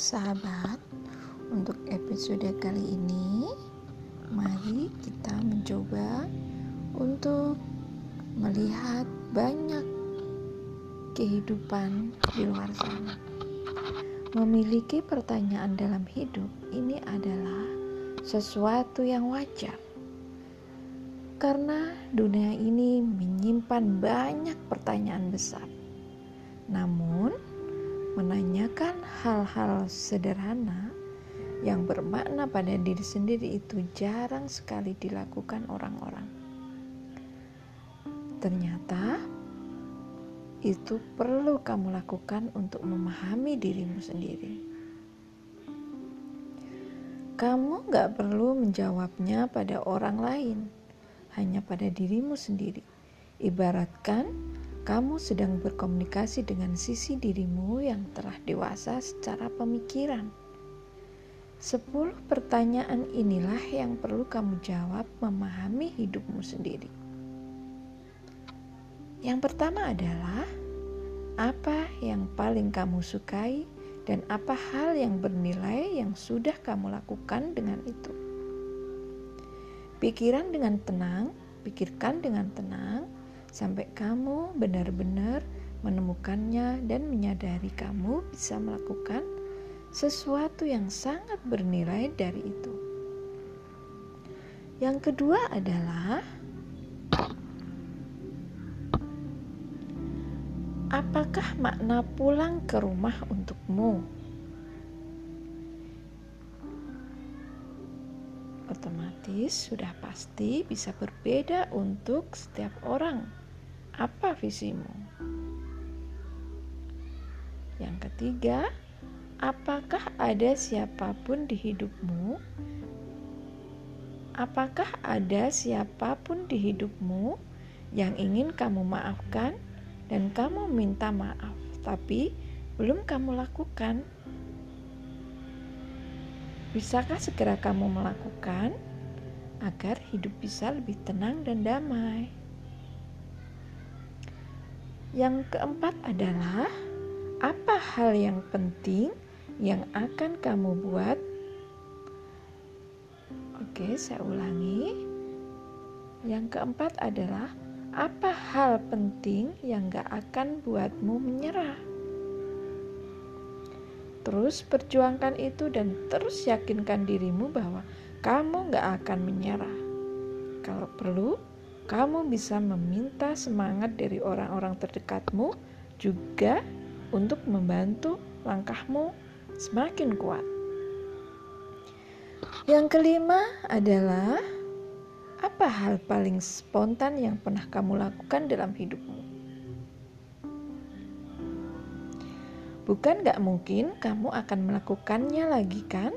sahabat, untuk episode kali ini mari kita mencoba untuk melihat banyak kehidupan di luar sana. Memiliki pertanyaan dalam hidup ini adalah sesuatu yang wajar. Karena dunia ini menyimpan banyak pertanyaan besar. Namun, menanyakan hal-hal sederhana yang bermakna pada diri sendiri itu jarang sekali dilakukan orang-orang. Ternyata itu perlu kamu lakukan untuk memahami dirimu sendiri. Kamu gak perlu menjawabnya pada orang lain, hanya pada dirimu sendiri. Ibaratkan kamu sedang berkomunikasi dengan sisi dirimu yang telah dewasa secara pemikiran. Sepuluh pertanyaan inilah yang perlu kamu jawab memahami hidupmu sendiri. Yang pertama adalah apa yang paling kamu sukai dan apa hal yang bernilai yang sudah kamu lakukan dengan itu. Pikiran dengan tenang, pikirkan dengan tenang, sampai kamu benar-benar menemukannya dan menyadari kamu bisa melakukan sesuatu yang sangat bernilai dari itu. Yang kedua adalah apakah makna pulang ke rumah untukmu? Otomatis sudah pasti bisa berbeda untuk setiap orang apa visimu? Yang ketiga, apakah ada siapa pun di hidupmu? Apakah ada siapa pun di hidupmu yang ingin kamu maafkan dan kamu minta maaf, tapi belum kamu lakukan? Bisakah segera kamu melakukan agar hidup bisa lebih tenang dan damai? Yang keempat adalah apa hal yang penting yang akan kamu buat? Oke, saya ulangi. Yang keempat adalah apa hal penting yang gak akan buatmu menyerah? Terus perjuangkan itu dan terus yakinkan dirimu bahwa kamu gak akan menyerah. Kalau perlu, kamu bisa meminta semangat dari orang-orang terdekatmu juga untuk membantu langkahmu semakin kuat. Yang kelima adalah apa hal paling spontan yang pernah kamu lakukan dalam hidupmu? Bukan gak mungkin kamu akan melakukannya lagi kan?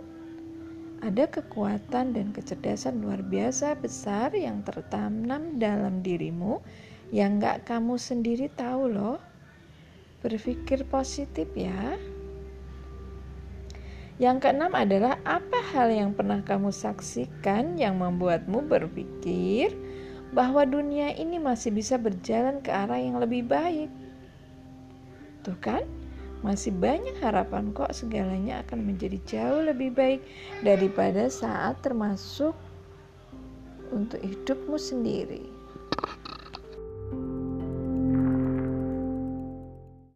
Ada kekuatan dan kecerdasan luar biasa besar yang tertanam dalam dirimu yang gak kamu sendiri tahu loh. Berpikir positif ya. Yang keenam adalah apa hal yang pernah kamu saksikan yang membuatmu berpikir bahwa dunia ini masih bisa berjalan ke arah yang lebih baik. Tuh kan? Masih banyak harapan kok segalanya akan menjadi jauh lebih baik daripada saat termasuk untuk hidupmu sendiri.